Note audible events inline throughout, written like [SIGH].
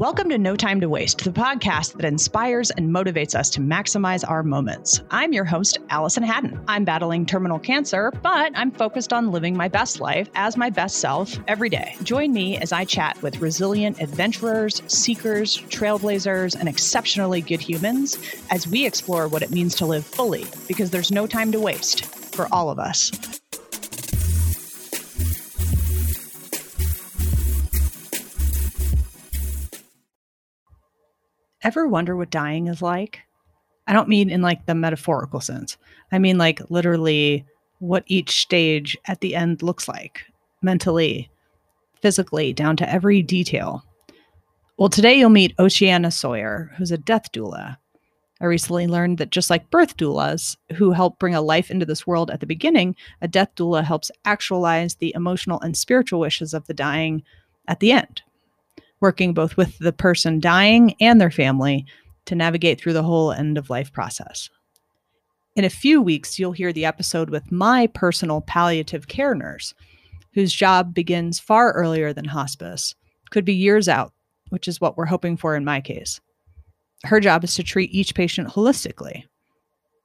Welcome to No Time to Waste, the podcast that inspires and motivates us to maximize our moments. I'm your host, Allison Haddon. I'm battling terminal cancer, but I'm focused on living my best life as my best self every day. Join me as I chat with resilient adventurers, seekers, trailblazers, and exceptionally good humans as we explore what it means to live fully, because there's no time to waste for all of us. Ever wonder what dying is like? I don't mean in like the metaphorical sense. I mean like literally what each stage at the end looks like mentally, physically, down to every detail. Well, today you'll meet Oceana Sawyer, who's a death doula. I recently learned that just like birth doulas, who help bring a life into this world at the beginning, a death doula helps actualize the emotional and spiritual wishes of the dying at the end working both with the person dying and their family to navigate through the whole end of life process. In a few weeks, you'll hear the episode with my personal palliative care nurse, whose job begins far earlier than hospice, could be years out, which is what we're hoping for in my case. Her job is to treat each patient holistically,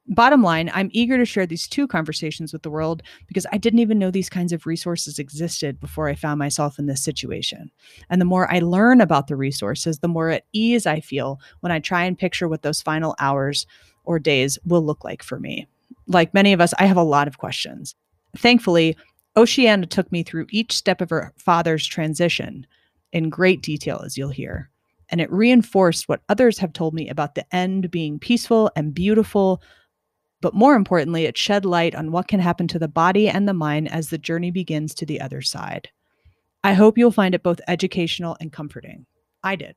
Bottom line, I'm eager to share these two conversations with the world because I didn't even know these kinds of resources existed before I found myself in this situation. And the more I learn about the resources, the more at ease I feel when I try and picture what those final hours or days will look like for me. Like many of us, I have a lot of questions. Thankfully, Oceana took me through each step of her father's transition in great detail, as you'll hear. And it reinforced what others have told me about the end being peaceful and beautiful but more importantly, it shed light on what can happen to the body and the mind as the journey begins to the other side. I hope you'll find it both educational and comforting. I did.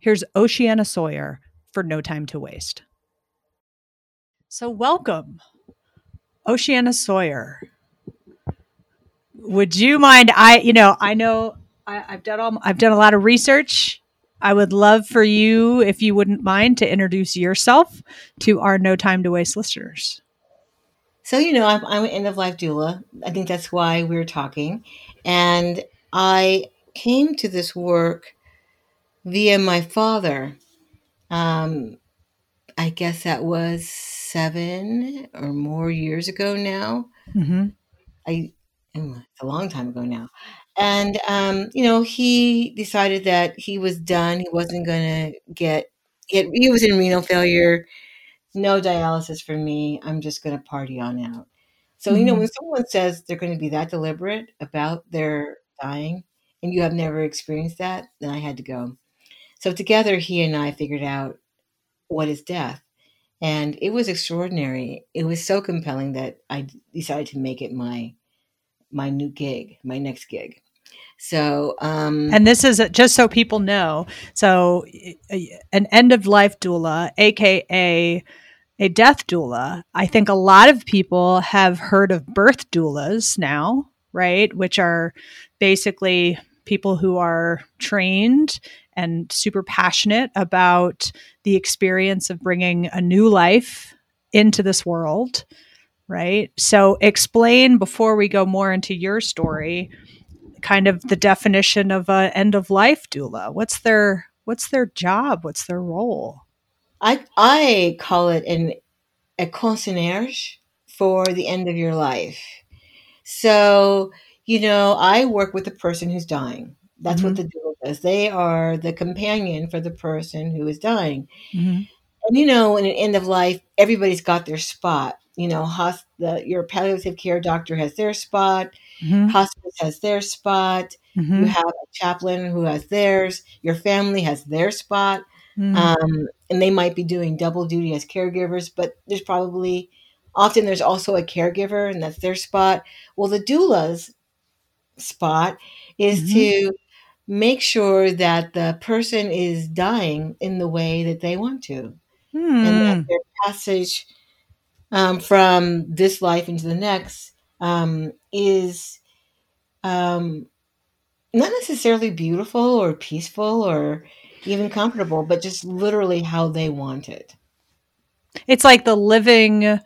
Here's Oceana Sawyer for No Time to Waste. So, welcome, Oceana Sawyer. Would you mind? I, you know, I know I, I've done all, I've done a lot of research I would love for you, if you wouldn't mind, to introduce yourself to our No Time to Waste listeners. So, you know, I'm, I'm an end of life doula. I think that's why we're talking. And I came to this work via my father. Um, I guess that was seven or more years ago now. Mm-hmm. I, it's a long time ago now. And, um, you know, he decided that he was done. He wasn't going to get, get, he was in renal failure. No dialysis for me. I'm just going to party on out. So, you know, when mm-hmm. someone says they're going to be that deliberate about their dying and you have never experienced that, then I had to go. So, together, he and I figured out what is death. And it was extraordinary. It was so compelling that I decided to make it my my new gig, my next gig. So, um, and this is just so people know. So, an end of life doula, aka a death doula. I think a lot of people have heard of birth doulas now, right? Which are basically people who are trained and super passionate about the experience of bringing a new life into this world, right? So, explain before we go more into your story kind of the definition of a end of life doula? What's their what's their job? What's their role? I I call it an a concierge for the end of your life. So, you know, I work with the person who's dying. That's mm-hmm. what the doula does. They are the companion for the person who is dying. Mm-hmm. And you know, in an end of life, everybody's got their spot. You know, hosp- the, your palliative care doctor has their spot. Mm-hmm. Hospice has their spot. Mm-hmm. You have a chaplain who has theirs. Your family has their spot. Mm-hmm. Um, and they might be doing double duty as caregivers, but there's probably often there's also a caregiver and that's their spot. Well, the doula's spot is mm-hmm. to make sure that the person is dying in the way that they want to. And that hmm. their passage um, from this life into the next um, is um, not necessarily beautiful or peaceful or even comfortable, but just literally how they want it. It's like the living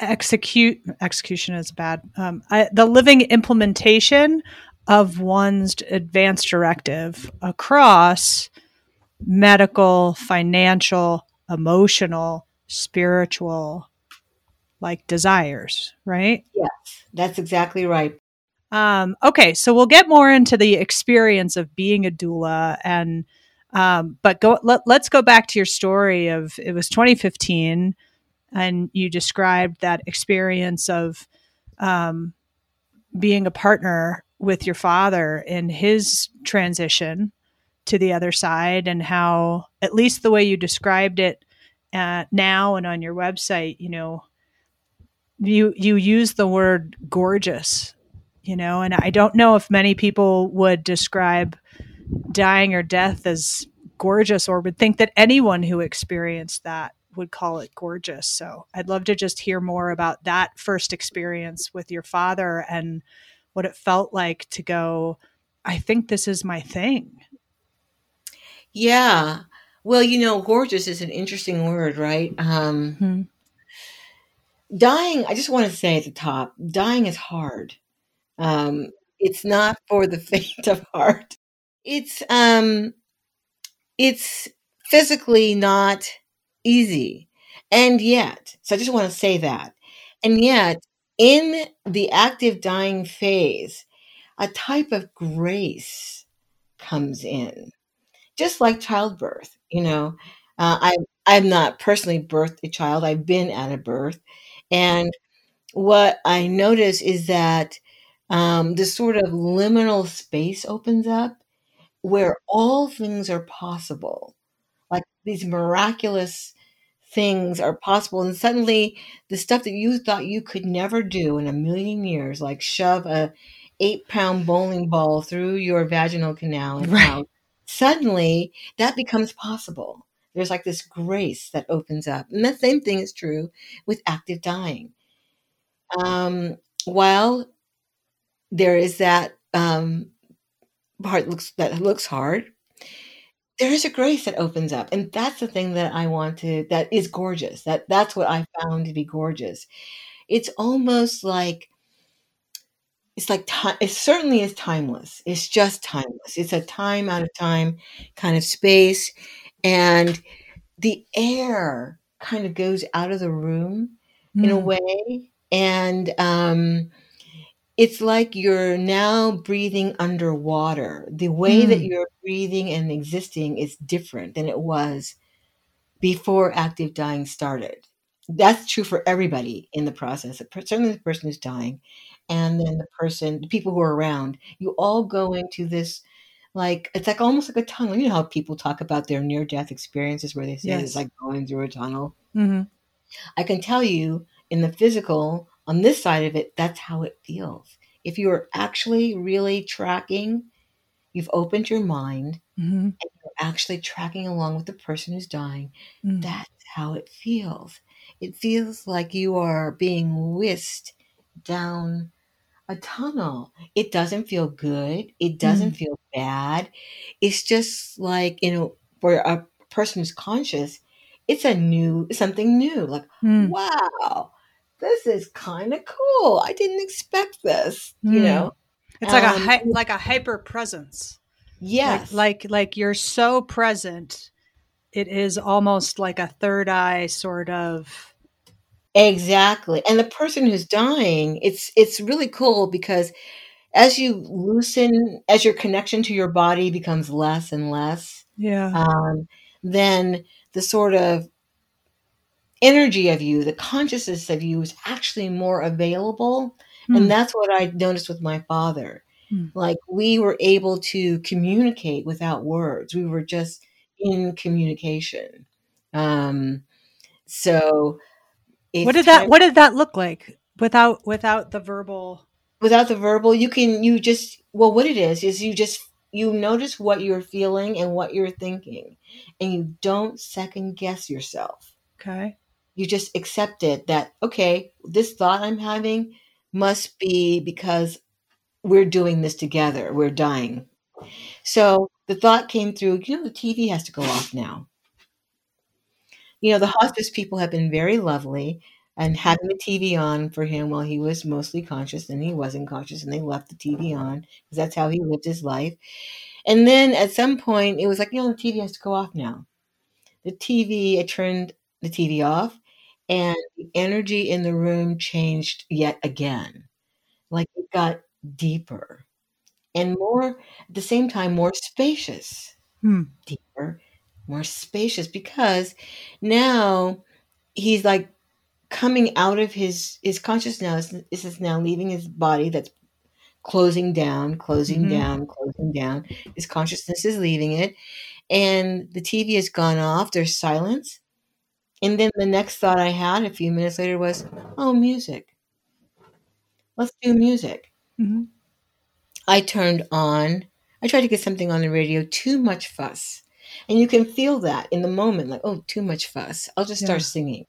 execute execution is bad. Um, I, the living implementation of one's advanced directive across medical, financial, emotional, spiritual, like desires, right? Yes, that's exactly right. Um, okay, so we'll get more into the experience of being a doula, and um, but go. Let, let's go back to your story of it was 2015, and you described that experience of um, being a partner with your father in his transition to the other side, and how at least the way you described it uh, now and on your website, you know, you you use the word gorgeous you know? And i don't know if many people would describe dying or death as gorgeous or would think that anyone who experienced that would call it gorgeous. So i'd love to just hear more about that first experience with your father and what it felt like to go i think this is my thing. Yeah. Well you know gorgeous is an interesting word right? Um mm-hmm. dying i just want to say at the top dying is hard um, it's not for the [LAUGHS] faint of heart. It's um, it's physically not easy, and yet, so I just want to say that, and yet, in the active dying phase, a type of grace comes in, just like childbirth. You know, uh, I I've not personally birthed a child. I've been at a birth, and what I notice is that um, this sort of liminal space opens up where all things are possible. Like these miraculous things are possible. And suddenly the stuff that you thought you could never do in a million years, like shove a eight pound bowling ball through your vaginal canal and right. out, suddenly that becomes possible. There's like this grace that opens up. And the same thing is true with active dying. Um, while there is that um, part looks that looks hard. There is a grace that opens up, and that's the thing that I want to. That is gorgeous. That that's what I found to be gorgeous. It's almost like it's like time. It certainly is timeless. It's just timeless. It's a time out of time kind of space, and the air kind of goes out of the room mm. in a mm. way, and um, it's like you're now breathing underwater. The way mm. that you're breathing and existing is different than it was before active dying started. That's true for everybody in the process. Certainly, the person who's dying, and then the person, the people who are around. You all go into this, like it's like almost like a tunnel. You know how people talk about their near-death experiences, where they say yes. it's like going through a tunnel. Mm-hmm. I can tell you in the physical, on this side of it, that's how it feels. If you're actually really tracking, you've opened your mind mm-hmm. and you're actually tracking along with the person who's dying, mm. that's how it feels. It feels like you are being whisked down a tunnel. It doesn't feel good. It doesn't mm. feel bad. It's just like, you know, for a person who's conscious, it's a new, something new. Like, mm. wow, this is kind of cool. I didn't expect this, mm. you hmm. know. It's like um, a hi- like a hyper presence. Yes. Like, like like you're so present. It is almost like a third eye sort of Exactly. And the person who's dying, it's it's really cool because as you loosen, as your connection to your body becomes less and less, yeah. Um, then the sort of energy of you, the consciousness of you is actually more available. Mm. And hmm. that's what I noticed with my father. Mm. Like we were able to communicate without words. We were just in communication. Um, so what did that what did that look like without without the verbal without the verbal you can you just well what it is is you just you notice what you're feeling and what you're thinking and you don't second guess yourself okay you just accept it that okay this thought i'm having must be because we're doing this together we're dying. So the thought came through you know the tv has to go off now. You know the hospice people have been very lovely and having the tv on for him while he was mostly conscious and he wasn't conscious and they left the tv on because that's how he lived his life. And then at some point, it was like, you know, the TV has to go off now. The TV, I turned the TV off, and the energy in the room changed yet again. Like it got deeper and more, at the same time, more spacious. Hmm. Deeper, more spacious because now he's like coming out of his his consciousness is is now leaving his body that's closing down closing Mhm. down closing down his consciousness is leaving it and the tv has gone off there's silence and then the next thought i had a few minutes later was oh music let's do music Mhm. I turned on, I tried to get something on the radio, too much fuss. And you can feel that in the moment, like, oh, too much fuss. I'll just start Yeah. singing.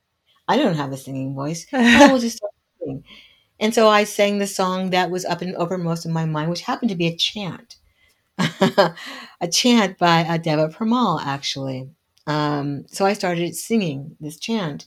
I don't have a singing voice. [LAUGHS] I will just start singing. And so I sang the song that was up and uppermost in my mind, which happened to be a chant. [LAUGHS] a chant by Deva Premal, actually. Um, so I started singing this chant.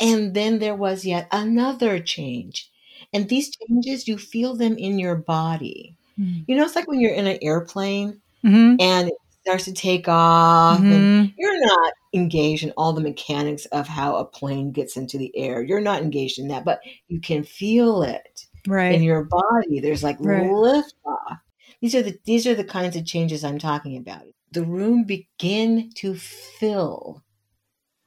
And then there was yet another change. And these changes, you feel them in your body. Mhm. You know, it's like when you're in an airplane Mhm. and it starts to take off, and Mhm. you're not engaged in all the mechanics of how a plane gets into the air. You're not engaged in that, but you can feel it right. in your body. There's like Right. lift off. These are the these are the kinds of changes I'm talking about. The room began to fill,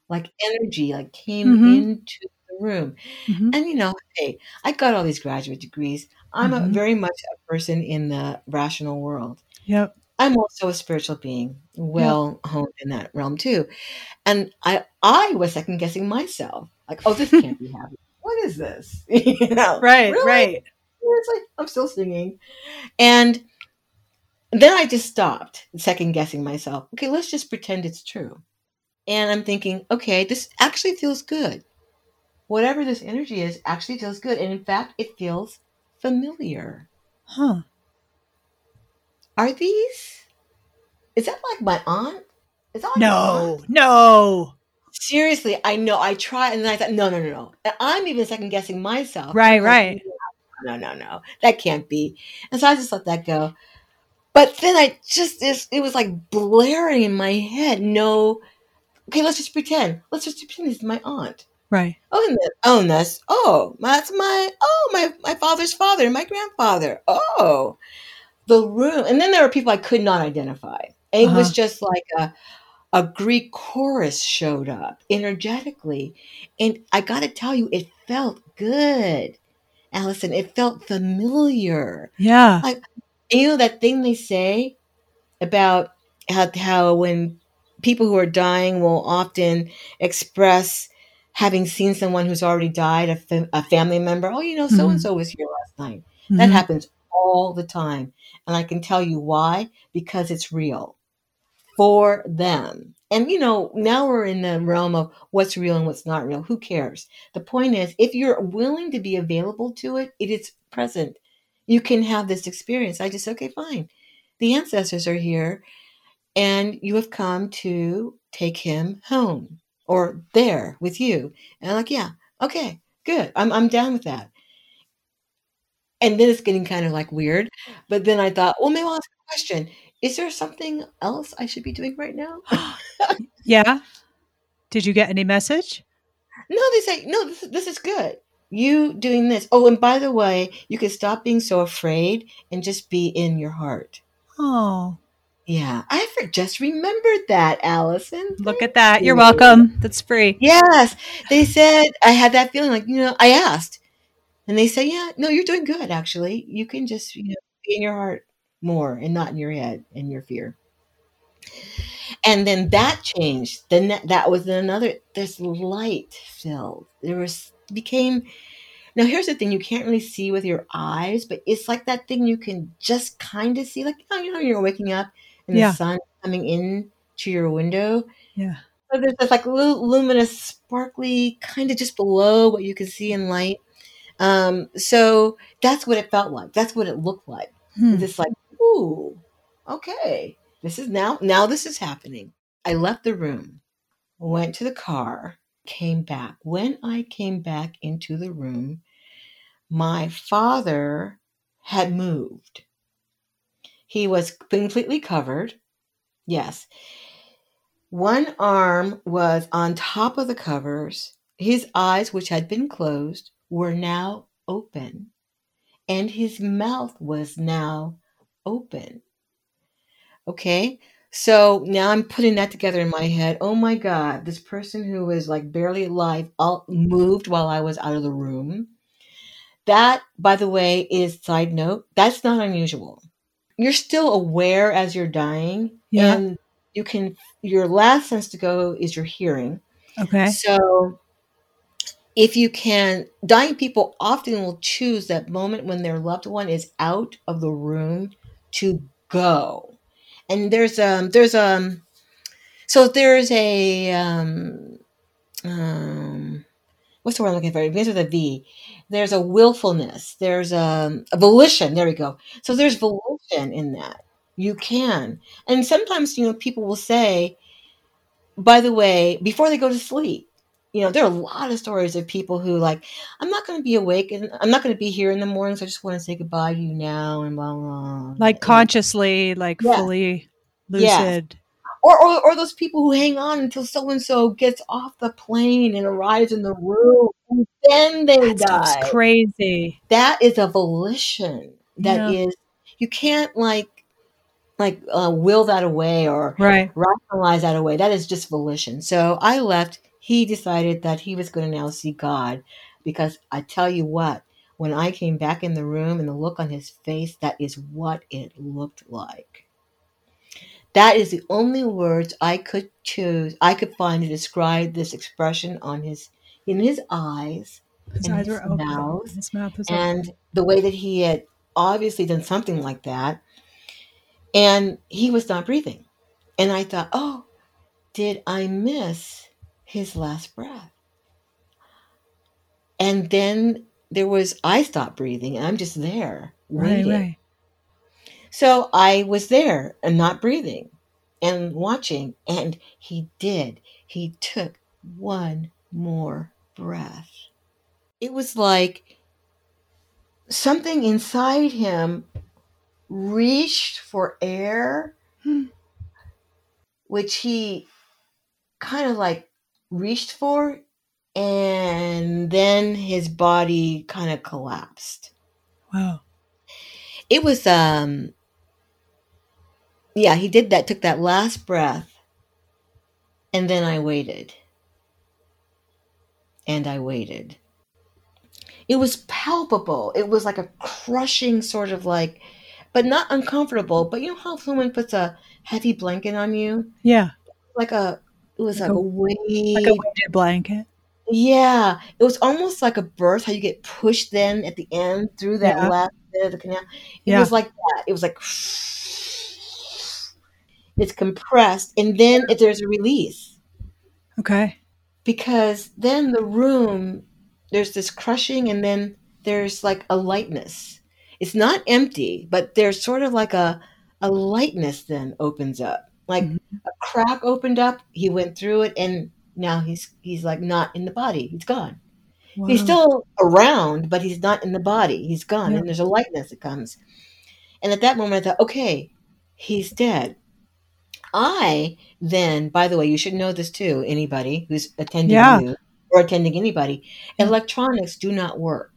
like energy, like came Mhm. into the room. Mhm. And you know, hey, I got all these graduate degrees. I'm a Mhm. very much a person in the rational world. Yep. I'm also a spiritual being, well honed in that realm too. And I I was second guessing myself. Like, oh, this can't [LAUGHS] be happening. What is this? [LAUGHS] you know, Right. really? Right. It's like I'm still singing. And then I just stopped second guessing myself. Okay, let's just pretend it's true. And I'm thinking, okay, this actually feels good. Whatever this energy is actually feels good. And in fact, it feels familiar. Huh. Are these? Is that like my aunt? Is that like No. No. Seriously, I know. I tried, and then I thought, no, no, no, no. And I'm even second guessing myself. Right. Like, Right. no, no, no, that can't be. And so I just let that go. But then I just, it, it was like blaring in my head. No, okay, let's just pretend. Let's just pretend this is my aunt. Right. Oh, and this, oh, and this, oh, that's my, oh, my, my father's father, my grandfather. Oh, the room. And then there were people I could not identify. And it was Uh-huh. just like a, a Greek chorus showed up energetically. And I got to tell you, it felt good. Allison, it felt familiar. Yeah. And you know that thing they say about how, how when people who are dying will often express having seen someone who's already died, a, fa- a family member, oh, you know, so and so was here last night. That Mhm. happens all the time. And I can tell you why because it's real for them. And, you know, now we're in the realm of what's real and what's not real. Who cares? The point is, if you're willing to be available to it, it is present. You can have this experience. I just, okay, fine. The ancestors are here and you have come to take him home or there with you. And I'm like, yeah, okay, good. I'm, I'm down with that. And then it's getting kind of like weird. But then I thought, well, maybe I'll ask a question. Is there something else I should be doing right now? [GASPS] yeah. Did you get any message? No, they say, no, this, this is good. You doing this. Oh, and by the way, you can stop being so afraid and just be in your heart. Oh, Yeah, I just remembered that, Allison. look at that. You're welcome. That's free. Yes, they said I had that feeling. Like you know, I asked, and they said, "Yeah, no, you're doing good. Actually, you can just you know be in your heart more and not in your head and your fear." And then that changed. Then that, that was another. This light filled. There was became. Now here's the thing: you can't really see with your eyes, but it's like that thing you can just kind of see. Like you know, you know, you're waking up and Yeah. the sun coming in to your window. Yeah. So there's this like little luminous, sparkly, kind of just below what you can see in light. Um, so that's what it felt like. That's what it looked like. Hmm. Just like, ooh, okay, this is now. Now this is happening. I left the room, went to the car, came back. When I came back into the room, my father had moved. He was completely covered. Yes. One arm was on top of the covers. His eyes, which had been closed, were now open, and his mouth was now open. Okay, so now I'm putting that together in my head. Oh my God, this person who is like barely alive all moved while I was out of the room. That, by the way, is side note. That's not unusual. You're still aware as you're dying, Yeah. and you can. Your last sense to go is your hearing. Okay. So, if you can, dying people often will choose that moment when their loved one is out of the room to go. And there's um there's um so there's a um um what's the word I'm looking for? It begins with a V. There's a willfulness. There's a, a volition. There we go. So there's volition in that. You can. And sometimes, you know, people will say, by the way, before they go to sleep, you know, there are a lot of stories of people who like, I'm not going to be awake and I'm not going to be here in the morning, so I just want to say goodbye to you now and blah blah. Like consciously, like Yeah. fully lucid. or, or or those people who hang on until so and so gets off the plane and arrives in the room and then they That die. crazy. That is a volition. That is Yeah. you can't like like uh, will that away or Right. rationalize that away. That is just volition. So I left. He decided that he was going to now see God because I tell you what, when I came back in the room and the look on his face, that is what it looked like. That is the only words I could choose, I could find to describe this expression on his in his eyes His And eyes his were open. mouth His mouth was open. and the way that he had obviously done something like that. And he was not breathing. And I thought, oh, did I miss his last breath? And then there was, I stopped breathing and I'm just there Right, waiting. right. So I was there and not breathing and watching. And he did. He took one more breath. It was like something inside him reached for air, Hmm. which he kind of like reached for. And then his body kind of collapsed. Wow. It was um yeah, he did that, took that last breath, and then I waited. And I waited. It was palpable. It was like a crushing sort of like, but not uncomfortable. But you know how someone puts a heavy blanket on you? Yeah. Like a, it was Like like, a- a weight. Like a weighted blanket. yeah. It was almost like a birth, how you get pushed then at the end through that Yeah. last bit of the canal. It Yeah. was like that. It was like it's compressed, and then if there's a release Okay. because then the room there's this crushing, and then there's like a lightness. It's not empty, but there's sort of like a a lightness then opens up, like. A crack opened up. He went through it, and now he's he's like not in the body. He's gone. Wow. He's still around, but he's not in the body. He's gone, Yeah. and there's a lightness that comes. And at that moment, I thought, okay, he's dead. I then, by the way, you should know this too. Anybody who's attending Yeah. you or attending anybody, electronics do not work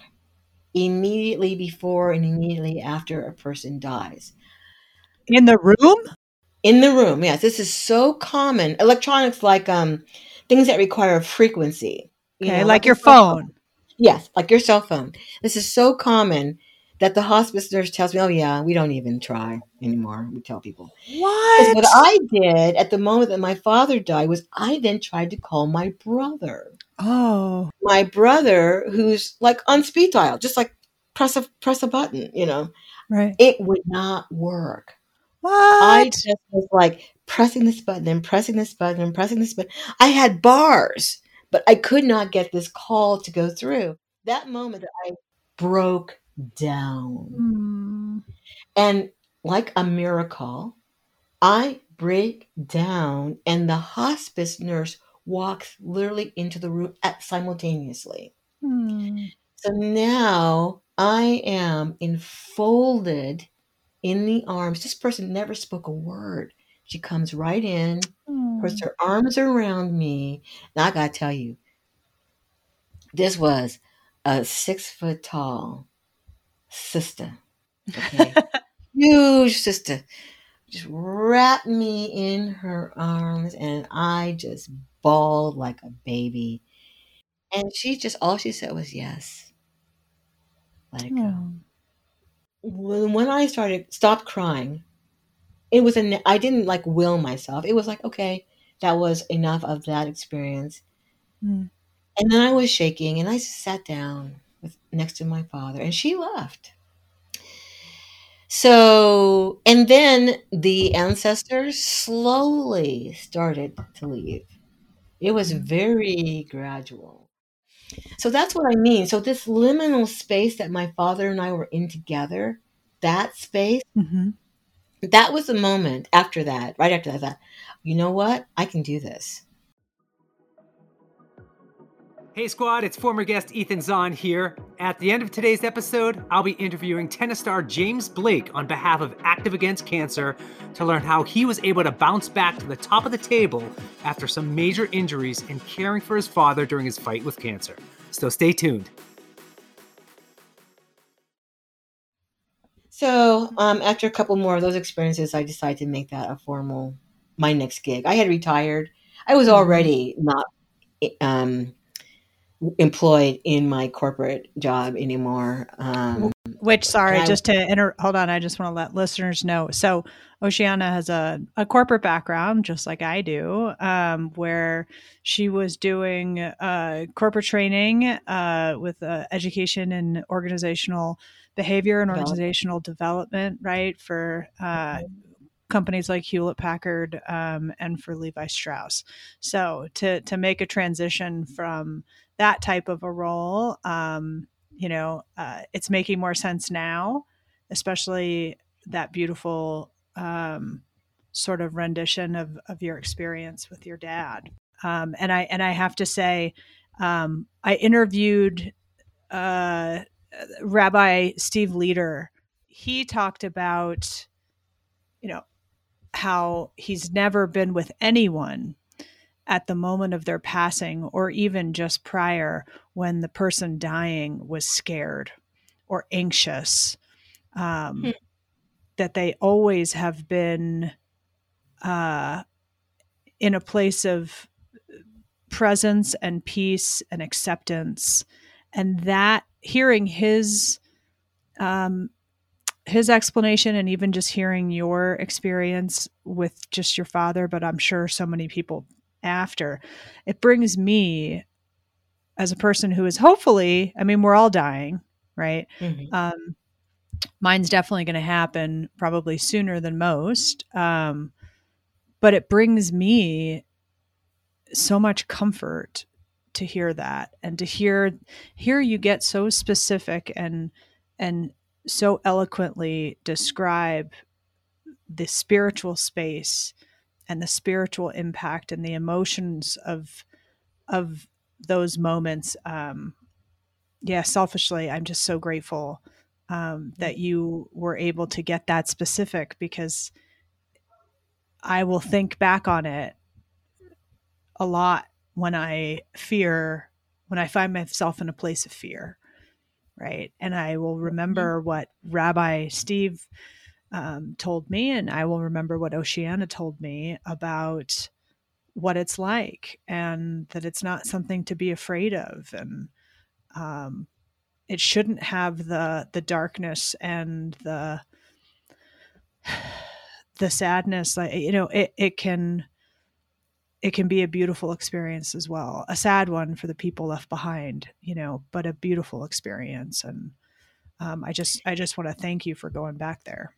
immediately before and immediately after a person dies. in the room. In the room, yes, this is so common. Electronics, like um, things that require a frequency. you Okay, know, like your cell phone. Yes, like your cell phone. This is so common that the hospice nurse tells me, "Oh yeah, we don't even try anymore." We tell people. What? What I did at the moment that my father died was I then tried to call my brother. oh, My brother, who's like on speed dial, just like press a press a button. You know, right. it would not work. What? I just was like pressing this button and pressing this button and pressing this button. I had bars, but I could not get this call to go through. That moment, I broke down. Hmm. And like a miracle, I break down, and the hospice nurse walks literally into the room at simultaneously. Hmm. So now I am enfolded in the arms. This person never spoke a word. She comes right in, Oh. puts hmm. her arms around me. Now I gotta tell you, this was a six foot tall sister. Okay. [LAUGHS] Huge sister. Just wrapped me in her arms and I just bawled like a baby. And she just all she said was yes. Let it go. Oh. When when I started stopped crying, it was an I didn't like will myself. It was like, okay, that was enough of that experience. Mm. And then I was shaking and I just sat down with next to my father and she left. So, and then the ancestors slowly started to leave. It was very gradual. So that's what I mean. So, this liminal space that my father and I were in together, that space, Mhm. that was the moment after that, right after that, I thought, you know what? I can do this. Hey squad, it's former guest Ethan Zohn here. At the end of today's episode, I'll be interviewing tennis star James Blake on behalf of Active Against Cancer to learn how he was able to bounce back to the top of the table after some major injuries and caring for his father during his fight with cancer. So stay tuned. So, um, after a couple more of those experiences, I decided to make that a formal my next gig. I had retired. I was already not um, employed in my corporate job anymore. Um, Which, sorry, I- just to inter- hold on, I just want to let listeners know. So, Oceana has a, a corporate background, just like I do, um, where she was doing uh, corporate training uh, with uh, education and organizational behavior and organizational development, right, for uh, companies like Hewlett Packard um, and for Levi Strauss. So, to to make a transition from that type of a role, um, you know, uh, it's making more sense now, especially that beautiful um, sort of rendition of, of your experience with your dad. Um, and I and I have to say, um, I interviewed uh, Rabbi Steve Leder. He talked about, you know, how he's never been with anyone at the moment of their passing or even just prior when the person dying was scared or anxious um, Hmm. that they always have been uh, in a place of presence and peace and acceptance and that hearing his um, his explanation and even just hearing your experience with just your father but i'm sure so many people after it brings me as a person who is hopefully i mean we're all dying right mhm. um, mine's definitely going to happen probably sooner than most um, but it brings me so much comfort to hear that and to hear hear you get so specific and and so eloquently describe the spiritual space and the spiritual impact and the emotions of of those moments um yeah selfishly i'm just so grateful um that you were able to get that specific because i will think back on it a lot when i fear when i find myself in a place of fear right? And i will remember what rabbi steve um, told me and i will remember what oceana told me about what it's like and that it's not something to be afraid of. And um, it shouldn't have the the darkness and the [SIGHS] the sadness. Like you know it, it can it can be a beautiful experience as well. A sad one for the people left behind you know but a beautiful experience. And um, i just i just want to thank you for going back there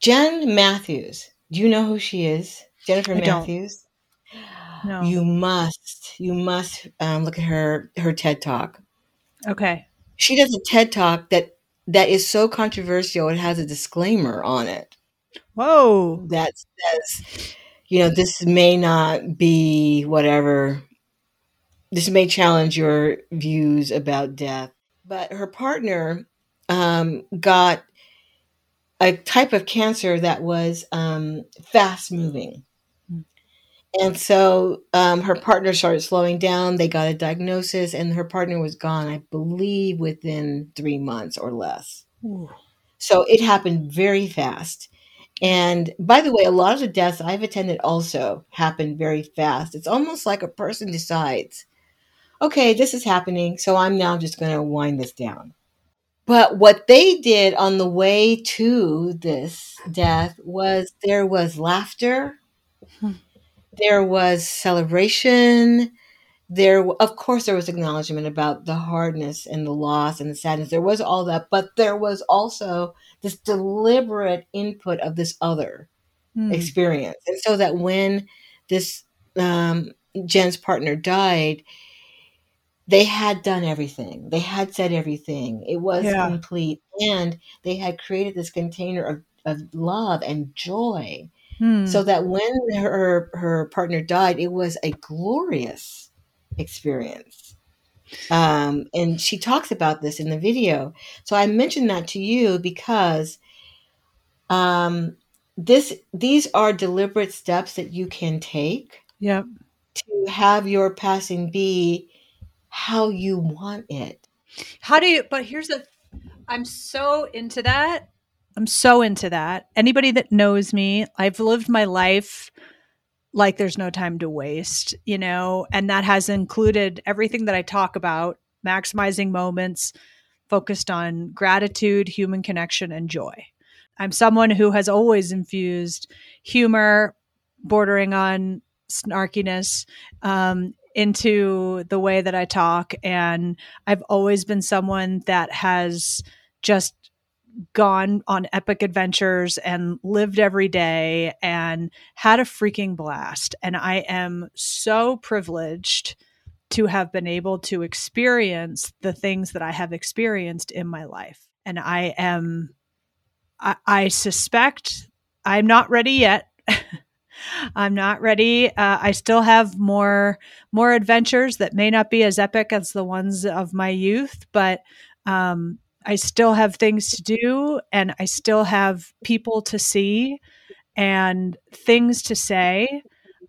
Jen Matthews. Do you know who she is? Jennifer I don't. Matthews. No. You must. You must um, look at her her TED talk. okay She does a TED talk that that is so controversial. It has a disclaimer on it whoa that says, you know, this may not be whatever. This may challenge your views about death. But her partner um, got a type of cancer that was um, fast moving. And so um, her partner started slowing down. They got a diagnosis, and her partner was gone, I believe, within three months or less. Ooh. So it happened very fast. And by the way, a lot of the deaths I've attended also happened very fast. It's almost like a person decides, okay, this is happening, so I'm now just going to wind this down. But what they did on the way to this death was there was laughter, Hmm. there was celebration, there of course there was acknowledgement about the hardness and the loss and the sadness. There was all that, but there was also this deliberate input of this other Mm. experience. And so that when this um, Jen's partner died, they had done everything. They had said everything. It was Yeah. complete. And they had created this container of, of love and joy. Mm. So that when her her partner died, it was a glorious experience. Um, and she talks about this in the video. So I mentioned that to you because um, this these are deliberate steps that you can take Yep. to have your passing be how you want it. How do you? But here's the. I'm so into that. I'm so into that. Anybody that knows me, I've lived my life like there's no time to waste, you know, and that has included everything that I talk about, maximizing moments, focused on gratitude, human connection, and joy. I'm someone who has always infused humor, bordering on snarkiness, um, into the way that I talk. And I've always been someone that has just gone on epic adventures and lived every day and had a freaking blast. And I am so privileged to have been able to experience the things that I have experienced in my life. And I am, I, I suspect I'm not ready yet. [LAUGHS] I'm not ready. Uh, I still have more more adventures that may not be as epic as the ones of my youth, but um, I still have things to do, and I still have people to see and things to say.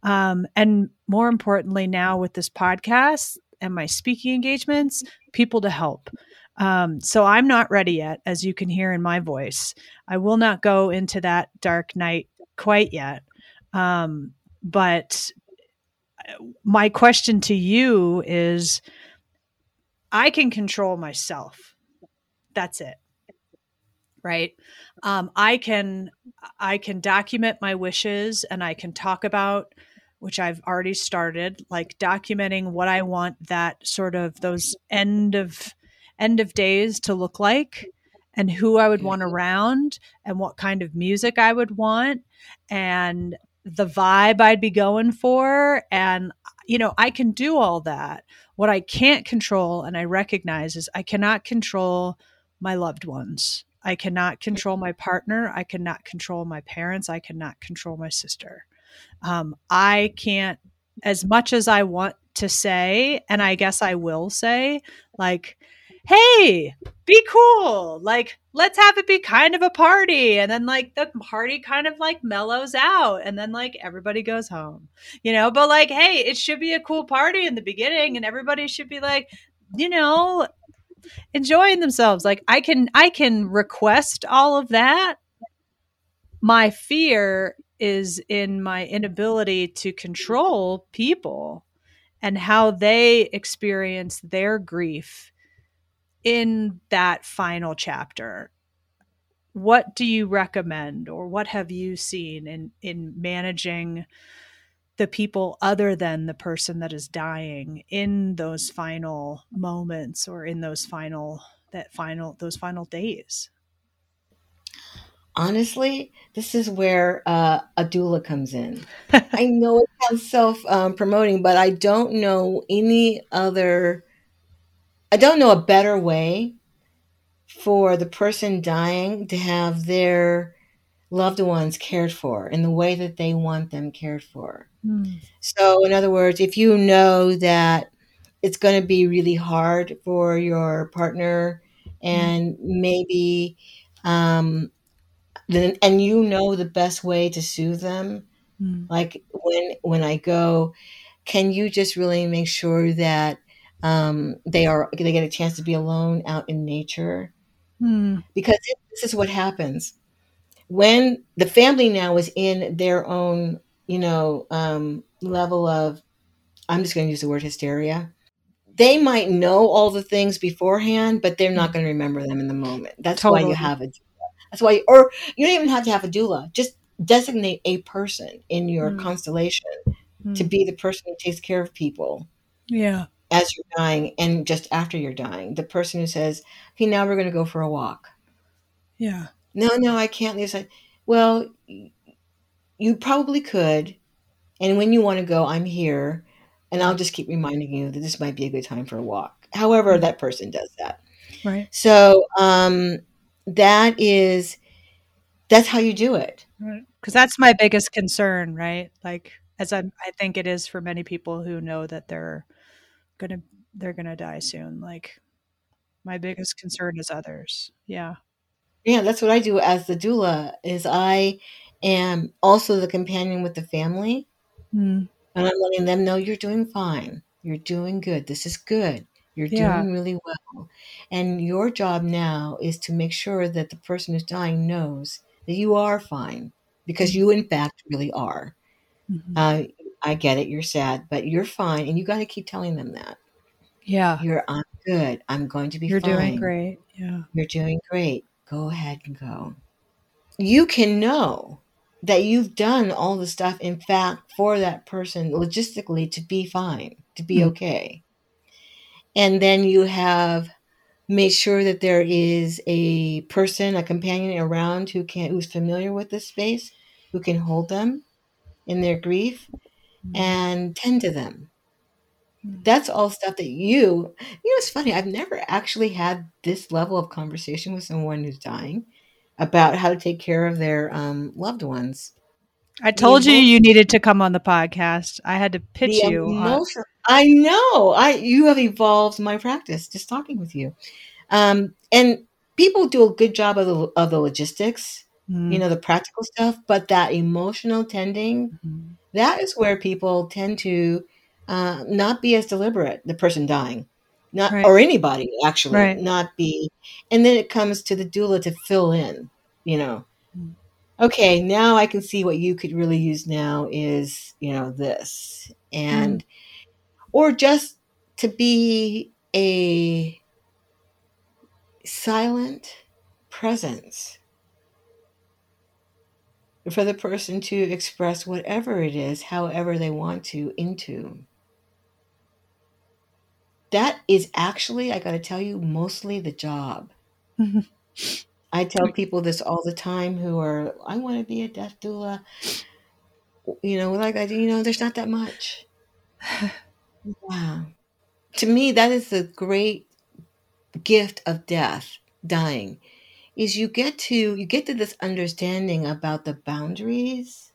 Um, and more importantly, now with this podcast and my speaking engagements, people to help. Um, so I'm not ready yet, as you can hear in my voice. I will not go into that dark night quite yet. Um, but my question to you is I can control myself. That's it. Right. Um, I can I can document my wishes and I can talk about which I've already started, like documenting what I want that sort of those end of end of days to look like and who I would want around and what kind of music I would want and the vibe I'd be going for. And, you know, I can do all that. What I can't control, and I recognize, is I cannot control my loved ones. I cannot control my partner. I cannot control my parents. I cannot control my sister. Um, I can't, as much as I want to say, and I guess I will say, like, hey, be cool. Like, let's have it be kind of a party. And then, like, the party kind of like mellows out. And then, like, everybody goes home, you know? But, like, hey, it should be a cool party in the beginning. And everybody should be like, you know, enjoying themselves. Like, I can, I can request all of that. My fear is in my inability to control people and how they experience their grief in that final chapter what do you recommend or what have you seen in in managing the people other than the person that is dying in those final moments or in those final that final those final days Honestly, this is where uh, a doula comes in. [LAUGHS] I know it sounds self um, promoting, but I don't know any other, I don't know a better way for the person dying to have their loved ones cared for in the way that they want them cared for. So, in other words, if you know that it's going to be really hard for your partner and maybe um, then and you know the best way to soothe them Mm. like when when i go can you just really make sure that um, they are they get a chance to be alone out in nature Mm. because this is what happens when the family now is in their own you know um, level of i'm just going to use the word hysteria they might know all the things beforehand but they're not going to remember them in the moment that's why you have a doula that's why or you don't even have to have a doula just designate a person in your Mm. constellation to Mm. be the person who takes care of people Yeah. As you're dying and just after you're dying the person who says okay now we're going to go for a walk Yeah. no, no, I can't leave. Side. Well, you probably could. And when you want to go, I'm here. And I'll just keep reminding you that this might be a good time for a walk. However, that person does that. Right. So um, that is, that's how you do it. Because that's my biggest concern, right? Like, as I, I think it is for many people who know that they're gonna they're gonna die soon. Like, my biggest concern is others. Yeah. Yeah, that's what I do as the doula is I am also the companion with the family. Mm. And I'm letting them know you're doing fine. You're doing good. This is good. You're Yeah. doing really well. And your job now is to make sure that the person who's dying knows that you are fine because you, in fact, really are. Mhm. Uh, I get it. You're sad, but you're fine. And you got to keep telling them that. yeah. You're, I'm good. I'm going to be You're fine. doing great. Yeah. You're doing great. Go ahead and go. You can know that you've done all the stuff, in fact, for that person logistically to be fine, to be Mm. okay. And then you have made sure that there is a person, a companion around who can who's familiar with this space, who can hold them in their grief. And tend to them. Mm. That's all stuff that you, you know, it's funny. I've never actually had this level of conversation with someone who's dying about how to take care of their um, loved ones. I told you emo- you needed to come on the podcast. I had to pitch The you. on- I know. I you have evolved my practice just talking with you, um, and people do a good job of the of the logistics, Mm. you know, the practical stuff. But that emotional tending, Mhm. that is where people tend to uh, not be as deliberate the person dying not Right. or anybody actually Right. not be and then it comes to the doula to fill in you know Mm. okay now i can see what you could really use now is you know this and or just to be a silent presence for the person to express whatever it is, however they want to, into. That is actually, I got to tell you, mostly the job. Mhm. I tell people this all the time who are, I want to be a death doula. You know, like I do, you know, there's not that much. [SIGHS] Wow. To me, that is the great gift of death, dying, is you get to you get to this understanding about the boundaries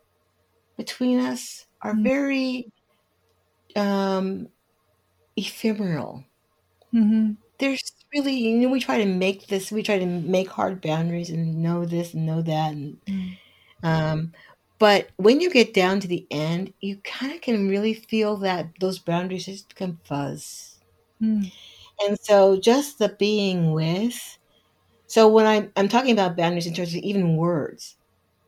between us are Mm. very um ephemeral. Mhm. There's really you know we try to make this we try to make hard boundaries and know this and know that and Mm. um but when you get down to the end, you kind of can really feel that those boundaries just become fuzz. Mm. And so just the being with. So when I'm I'm talking about boundaries in terms of even words,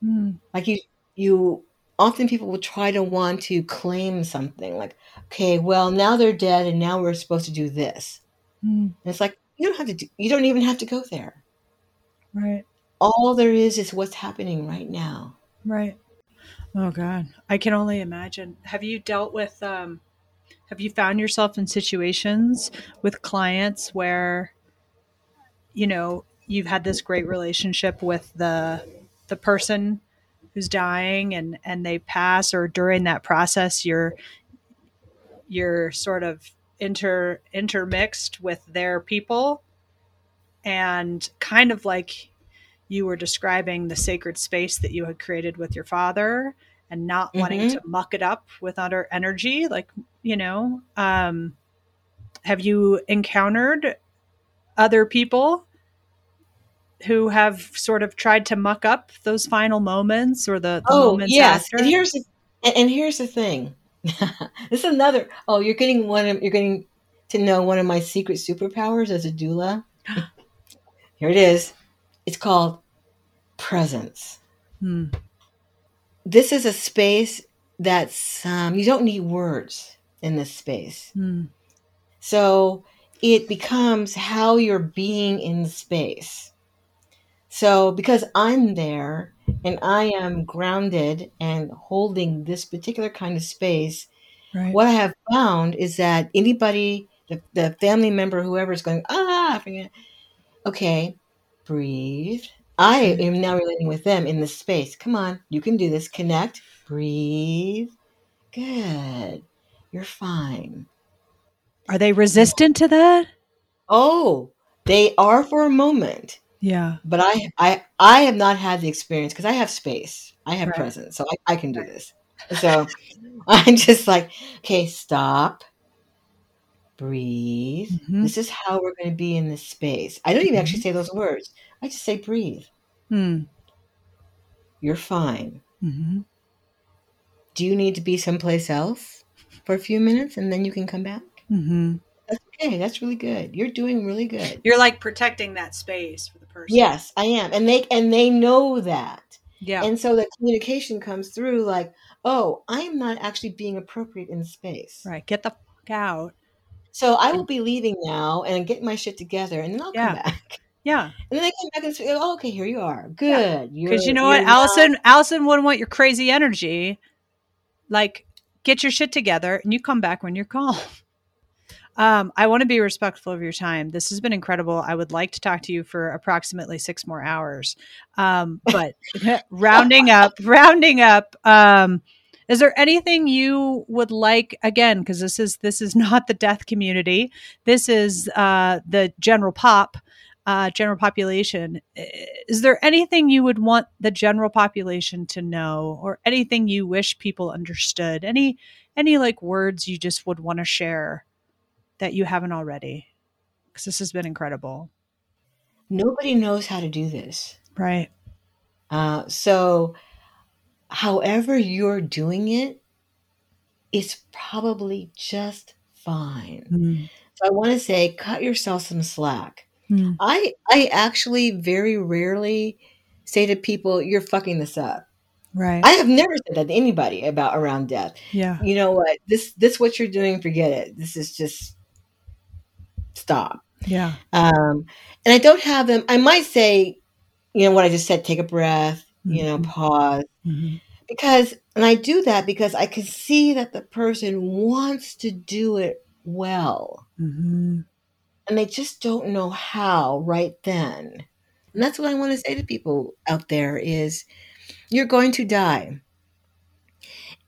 Mm. like you you often people will try to want to claim something like, okay, well now they're dead and now we're supposed to do this. Mm. And it's like you don't have to do, you don't even have to go there. Right. All there is is what's happening right now. Right. Oh God, I can only imagine. Have you dealt with? Um, have you found yourself in situations with clients where, you know, you've had this great relationship with the the person who's dying, and and they pass, or during that process, you're you're sort of inter intermixed with their people, and kind of like you were describing the sacred space that you had created with your father and not wanting Mhm. to muck it up with other energy like you know um have you encountered other people who have sort of tried to muck up those final moments or the, the oh moments yes, after? and here's the, and, here's the thing. [LAUGHS] this is another. Oh, you're getting one. Of, you're getting to know one of my secret superpowers as a doula. [GASPS] Here it is. It's called presence. Hmm. This is a space that's um, you don't need words in this space. Hmm. So it becomes how you're being in space. So because I'm there and I am grounded and holding this particular kind of space, Right. what I have found is that anybody, the, the family member, whoever is going, ah, Okay, breathe. I am now relating with them in this space. Come on, you can do this. Connect, breathe. Good. You're fine. Are they resistant to that? Oh, they are for a moment, Yeah. but I, I, I have not had the experience because I have space. I have Right. presence, so I, I can do this. So [LAUGHS] I'm just like, okay, stop, breathe. Mhm. This is how we're going to be in this space. I don't even actually say those words. I just say breathe. Hmm. You're fine. hmm Do you need to be someplace else for a few minutes and then you can come back? That's okay. That's really good. You're doing really good. You're like protecting that space for the person. Yes, I am. And they and they know that. Yeah. And so the communication comes through like, "Oh, I am not actually being appropriate in space." right. Get the fuck out. So I will be leaving now and get my shit together and then I'll Yeah. come back. Yeah. [LAUGHS] And then they come back and say, oh, okay, here you are. Good. Because You're- you know what, not- Allison, Allison wouldn't want your crazy energy. Like, get your shit together and you come back when you're calm. [LAUGHS] Um, I want to be respectful of your time. This has been incredible. I would like to talk to you for approximately six more hours. Um, [LAUGHS] but rounding up, rounding up, um, is there anything you would like again? Because this is this is [LAUGHS] not the death community. This is uh, the general pop, uh, general population. Is there anything you would want the general population to know, or anything you wish people understood? Any any like words you just would want to share that you haven't already? Because this has been incredible. Nobody knows how to do this. Right. Uh, so, however you're doing it, it's probably just fine. Mm. So I want to say, cut yourself some slack. Mm. I I actually very rarely say to people, "You're fucking this up." Right. I have never said that to anybody about around death. yeah. You know what? This this what you're doing. Forget it. This is just stop. Yeah. Um, and I don't have them. I might say, you know, what I just said. Take a breath. You know, Mhm. pause. Mhm. Because, and I do that because I can see that the person wants to do it well. Mhm. and they just don't know how right then. And that's what I want to say to people out there is you're going to die.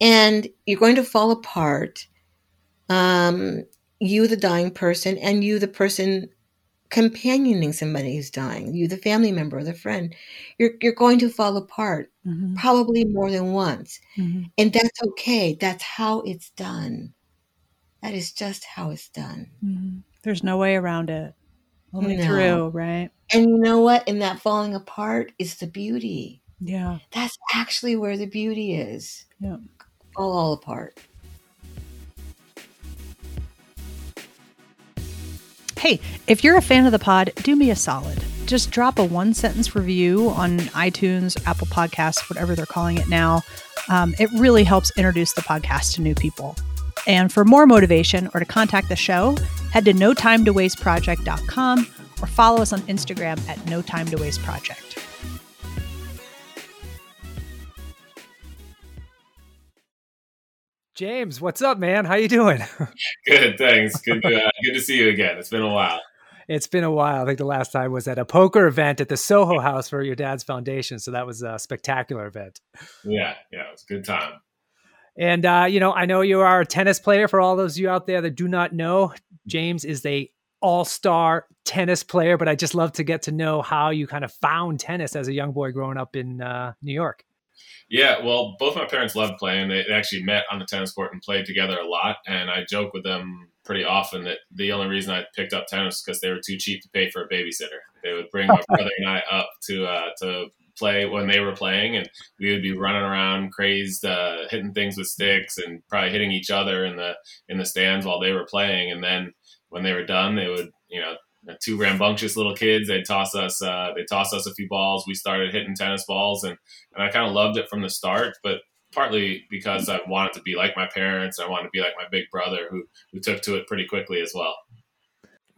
And you're going to fall apart. Um, you the dying person and you the person companioning somebody who's dying, you the family member or the friend. You're you're going to fall apart Mhm. probably more than once. Mhm. And that's okay. That's how it's done. That is just how it's done. Mhm. There's no way around it. Only No. through, right? And you know what? In that falling apart is the beauty. Yeah. That's actually where the beauty is. Yeah. Fall all apart. Hey, if you're a fan of the pod, do me a solid. Just drop a one sentence review on iTunes, Apple Podcasts, whatever they're calling it now. Um, it really helps introduce the podcast to new people. And for more motivation or to contact the show, head to no time to or follow us on Instagram at no time to waste project. James, what's up, man? How you doing? [LAUGHS] Good, thanks. Good, to, uh, good to see you again. It's been a while. it's been a while. I think the last time was at a poker event at the Soho House for your dad's foundation. So that was a spectacular event. Yeah, yeah, it was a good time. And uh, you know, I know you are a tennis player. For all those of you out there that do not know, James is a all-star tennis player. But I just love to get to know how you kind of found tennis as a young boy growing up in uh, New York. Yeah, well, both my parents loved playing. They actually met on the tennis court and played together a lot. And I joke with them pretty often that the only reason I picked up tennis because they were too cheap to pay for a babysitter. They would bring my [LAUGHS] brother and I up to uh, to play when they were playing, and we would be running around crazed, uh, hitting things with sticks, and probably hitting each other in the in the stands while they were playing. And then when they were done, they would you know two rambunctious little kids. They'd toss us, uh, they toss us a few balls. We started hitting tennis balls, and and I kind of loved it from the start. But partly because I wanted to be like my parents, I wanted to be like my big brother, who who took to it pretty quickly as well.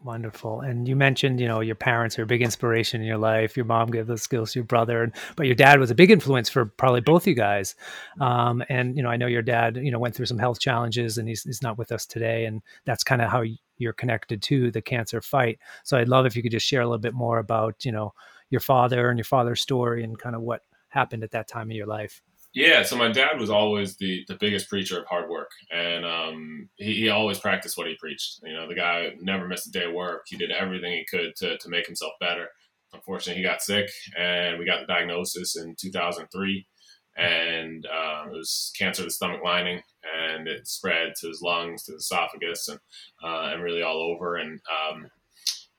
Wonderful. And you mentioned, you know, your parents are a big inspiration in your life. Your mom gave those skills to your brother, but your dad was a big influence for probably both you guys. Um, and you know, I know your dad, you know, went through some health challenges, and he's he's not with us today. And that's kind of how you're connected to the cancer fight. So I'd love if you could just share a little bit more about, you know, your father and your father's story and kind of what happened at that time of your life. Yeah, so my dad was always the, the biggest preacher of hard work, and um, he, he always practiced what he preached. You know, the guy never missed a day of work. He did everything he could to, to make himself better. Unfortunately, he got sick, and we got the diagnosis in 2003, and um, it was cancer of the stomach lining, and it spread to his lungs, to his esophagus, and uh, and really all over. And um,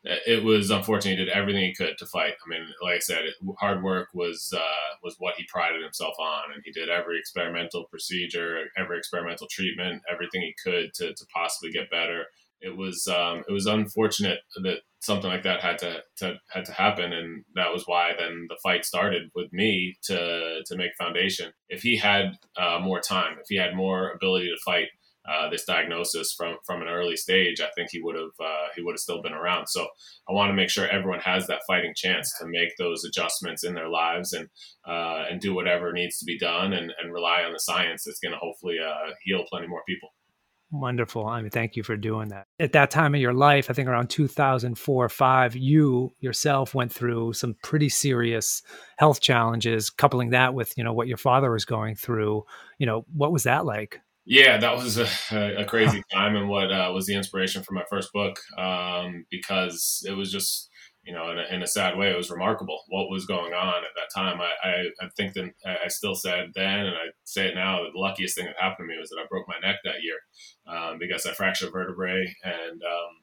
it was unfortunate. He did everything he could to fight. I mean, like I said, hard work was uh, was what he prided himself on, and he did every experimental procedure, every experimental treatment, everything he could to, to possibly get better. It was um, it was unfortunate that something like that had to, to had to happen, and that was why then the fight started with me to to make foundation. If he had uh, more time, if he had more ability to fight, uh, this diagnosis from from an early stage, I think he would have uh, he would have still been around. So I want to make sure everyone has that fighting chance to make those adjustments in their lives and uh, and do whatever needs to be done and, and rely on the science that's going to hopefully uh, heal plenty more people. Wonderful. I mean, thank you for doing that. At that time of your life, I think around 2004 or five, you yourself went through some pretty serious health challenges, coupling that with, you know, what your father was going through. You know, what was that like? Yeah, that was a, a crazy time, and what uh, was the inspiration for my first book um, because it was just, you know, in a, in a, sad way, it was remarkable what was going on at that time. I, I, I think that I still said then, and I say it now, that the luckiest thing that happened to me was that I broke my neck that year um, because I fractured vertebrae and um,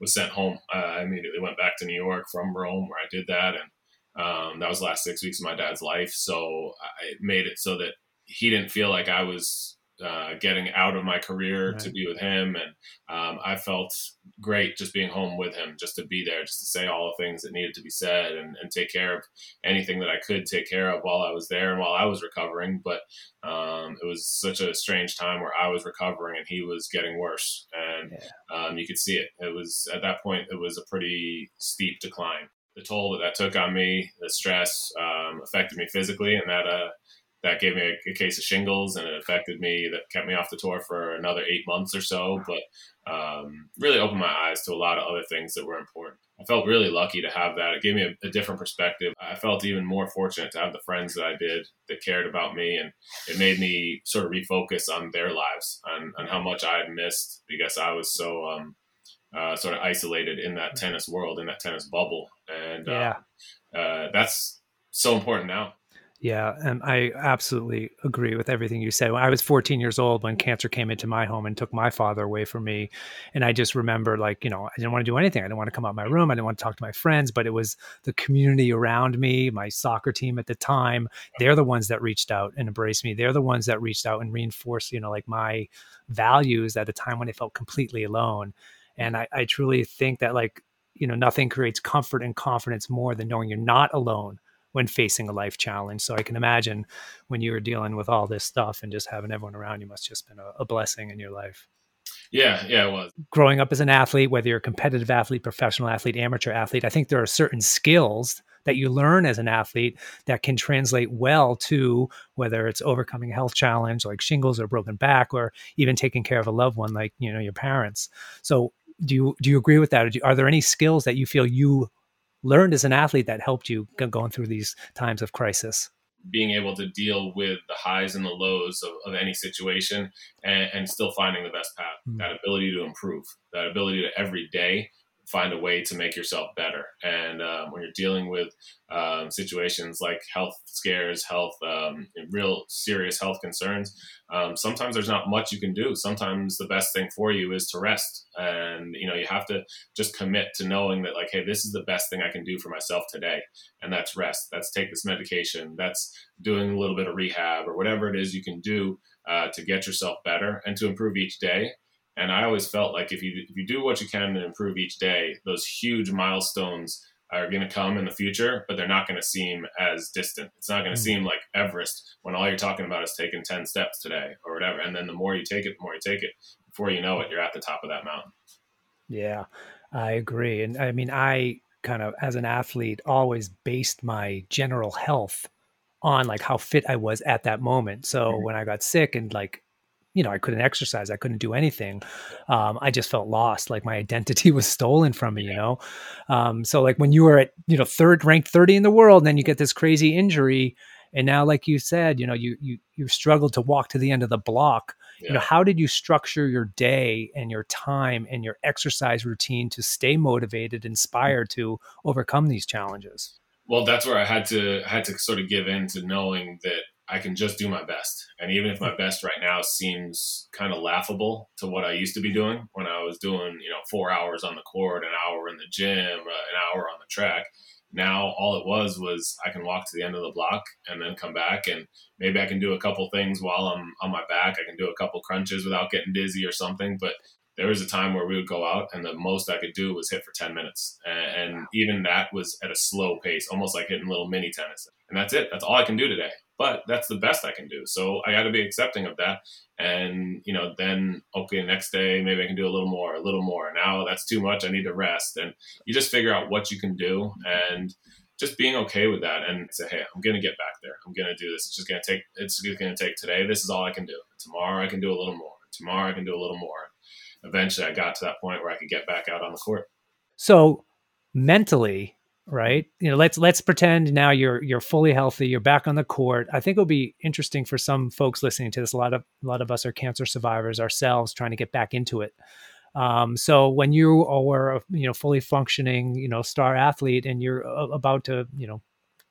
was sent home. I immediately went back to New York from Rome where I did that, and um, that was the last six weeks of my dad's life. So I made it so that he didn't feel like I was uh, getting out of my career right. to be with him, and um, I felt great just being home with him, just to be there, just to say all the things that needed to be said, and, and take care of anything that I could take care of while I was there and while I was recovering. But um, it was such a strange time where I was recovering and he was getting worse, and yeah. um, you could see it. It was at that point it was a pretty steep decline. The toll that that took on me, the stress um, affected me physically, and that uh, that gave me a, a, case of shingles and it affected me that kept me off the tour for another eight months or so but um, really opened my eyes to a lot of other things that were important. I felt really lucky to have that. It gave me a, a, different perspective. I felt even more fortunate to have the friends that i did that cared about me and it made me sort of refocus on their lives on, on how much i had missed because i was so um, uh, sort of isolated in that tennis world in that tennis bubble. And uh, yeah. uh, that's so important now yeah, and I absolutely agree with everything you said. When I was 14 years old when cancer came into my home and took my father away from me, and I just remember like, you know, I didn't want to do anything. I didn't want to come out of my mm-hmm. room. I didn't want to talk to my friends, but it was the community around me, my soccer team at the time. They're the ones that reached out and embraced me. They're the ones that reached out and reinforced, you know, like my values at a time when I felt completely alone. And I, I truly think that like, you know, nothing creates comfort and confidence more than knowing you're not alone when facing a life challenge. So I can imagine when you were dealing with all this stuff and just having everyone around you must just been a, a blessing in your life. Yeah, yeah, it was. Growing up as an athlete, whether you're a competitive athlete, professional athlete, amateur athlete, I think there are certain skills that you learn as an athlete that can translate well to whether it's overcoming a health challenge like shingles or broken back or even taking care of a loved one like you know your parents so do you do you agree with that are there any skills that you feel you learned as an athlete that helped you going through these times of crisis? Being able to deal with the highs and the lows of, of any situation and, and, still finding the best path, mm. that ability to improve, that ability to every day find a way to make yourself better. And um, when you're dealing with um, situations like health scares, health, um, real serious health concerns, um, sometimes there's not much you can do. Sometimes the best thing for you is to rest, and you know you have to just commit to knowing that like, hey, this is the best thing I can do for myself today, and that's rest. That's take this medication. That's doing a little bit of rehab or whatever it is you can do uh, to get yourself better and to improve each day. And I always felt like if you if you do what you can to improve each day, those huge milestones are going to come in the future, but they're not going to seem as distant. It's not going to mm-hmm. seem like Everest when all you're talking about is taking 10 steps today or whatever. And then the more you take it, the more you take it. Before you know it, you're at the top of that mountain. Yeah, I agree. And I mean, I kind of, as an athlete, always based my general health on like how fit I was at that moment. So mm-hmm. when I got sick and like you know, I couldn't exercise, I couldn't do anything. Um, I just felt lost, like my [LAUGHS] identity was stolen from me, you know. Um, so like when you were at, you know, third ranked 30 in the world, then you get this crazy injury, and now, like you said, you know, you you you struggled to walk to the end of the block. Yeah. You know, how did you structure your day and your time and your exercise routine to stay motivated, inspired to overcome these challenges? Well, that's where I had to had to sort of give in to knowing that I can just do my best. And even if my best right now seems kind of laughable to what I used to be doing when I was doing, you know, four hours on the court, an hour in the gym, uh, an hour on the track, now all it was was I can walk to the end of the block and then come back and maybe I can do a couple things while I'm on my back. I can do a couple crunches without getting dizzy or something. But there was a time where we would go out and the most I could do was hit for 10 minutes. And, and even that was at a slow pace, almost like hitting little mini tennis. And that's it. That's all I can do today but that's the best I can do. So I got to be accepting of that. And, you know, then, okay, next day, maybe I can do a little more, a little more. Now that's too much. I need to rest. And you just figure out what you can do and just being okay with that and say, hey, I'm going to get back there. I'm going to do this. It's just going to take, it's going to take today. This is all I can do. Tomorrow I can do a little more. Tomorrow I can do a little more. Eventually I got to that point where I could get back out on the court. So mentally, right? You know let's let's pretend now you're you're fully healthy you're back on the court. I think it'll be interesting for some folks listening to this. A lot of a lot of us are cancer survivors ourselves trying to get back into it. Um, so when you are a you know fully functioning you know star athlete and you're about to you know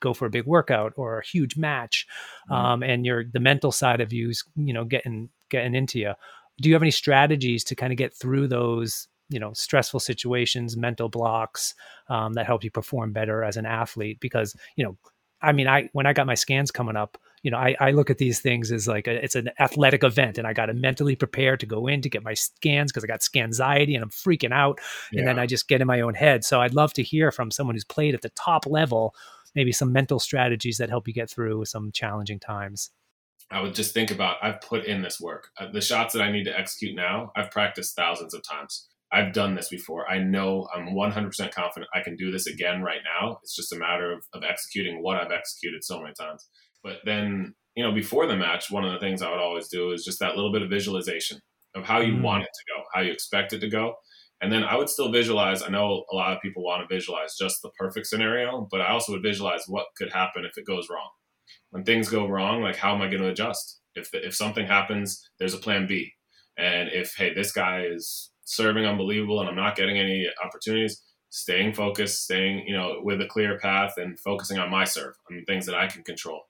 go for a big workout or a huge match mm-hmm. um, and you're the mental side of you's you know getting getting into you do you have any strategies to kind of get through those you know stressful situations mental blocks um, that help you perform better as an athlete because you know i mean i when i got my scans coming up you know i, I look at these things as like a, it's an athletic event and i got to mentally prepare to go in to get my scans because i got anxiety and i'm freaking out yeah. and then i just get in my own head so i'd love to hear from someone who's played at the top level maybe some mental strategies that help you get through some challenging times I would just think about I've put in this work. Uh, the shots that I need to execute now, I've practiced thousands of times. I've done this before. I know I'm 100% confident I can do this again right now. It's just a matter of, of executing what I've executed so many times. But then, you know, before the match, one of the things I would always do is just that little bit of visualization of how you mm. want it to go, how you expect it to go. And then I would still visualize. I know a lot of people want to visualize just the perfect scenario, but I also would visualize what could happen if it goes wrong. When things go wrong, like how am I going to adjust? If, if something happens, there's a plan B. And if, hey, this guy is serving unbelievable and I'm not getting any opportunities, staying focused, staying, you know, with a clear path and focusing on my serve, on things that I can control.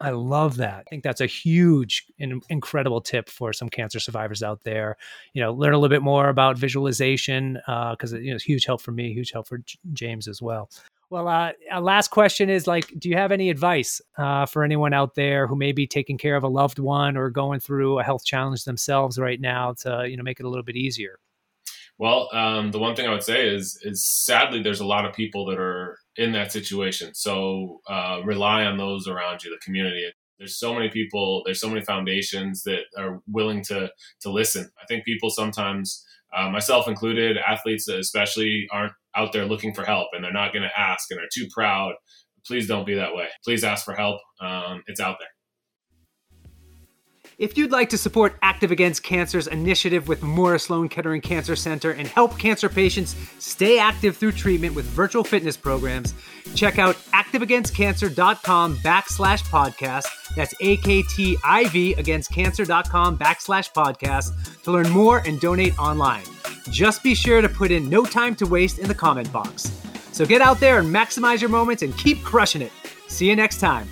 I love that. I think that's a huge and incredible tip for some cancer survivors out there. You know, learn a little bit more about visualization because uh, you know it's huge help for me, huge help for J- James as well. Well, uh, last question is like, do you have any advice uh, for anyone out there who may be taking care of a loved one or going through a health challenge themselves right now to you know make it a little bit easier? Well, um, the one thing I would say is, is sadly, there's a lot of people that are in that situation. So uh, rely on those around you, the community. There's so many people. There's so many foundations that are willing to to listen. I think people sometimes, uh, myself included, athletes especially, aren't out there looking for help, and they're not going to ask, and they're too proud. Please don't be that way. Please ask for help. Um, it's out there. If you'd like to support AKTIV Against Cancer's initiative with Memorial Sloan Kettering Cancer Center and help cancer patients stay active through treatment with virtual fitness programs, check out aktivagainstcancer.com backslash podcast. That's A-K-T-I-V against cancer.com backslash podcast to learn more and donate online. Just be sure to put in no time to waste in the comment box. So get out there and maximize your moments and keep crushing it. See you next time.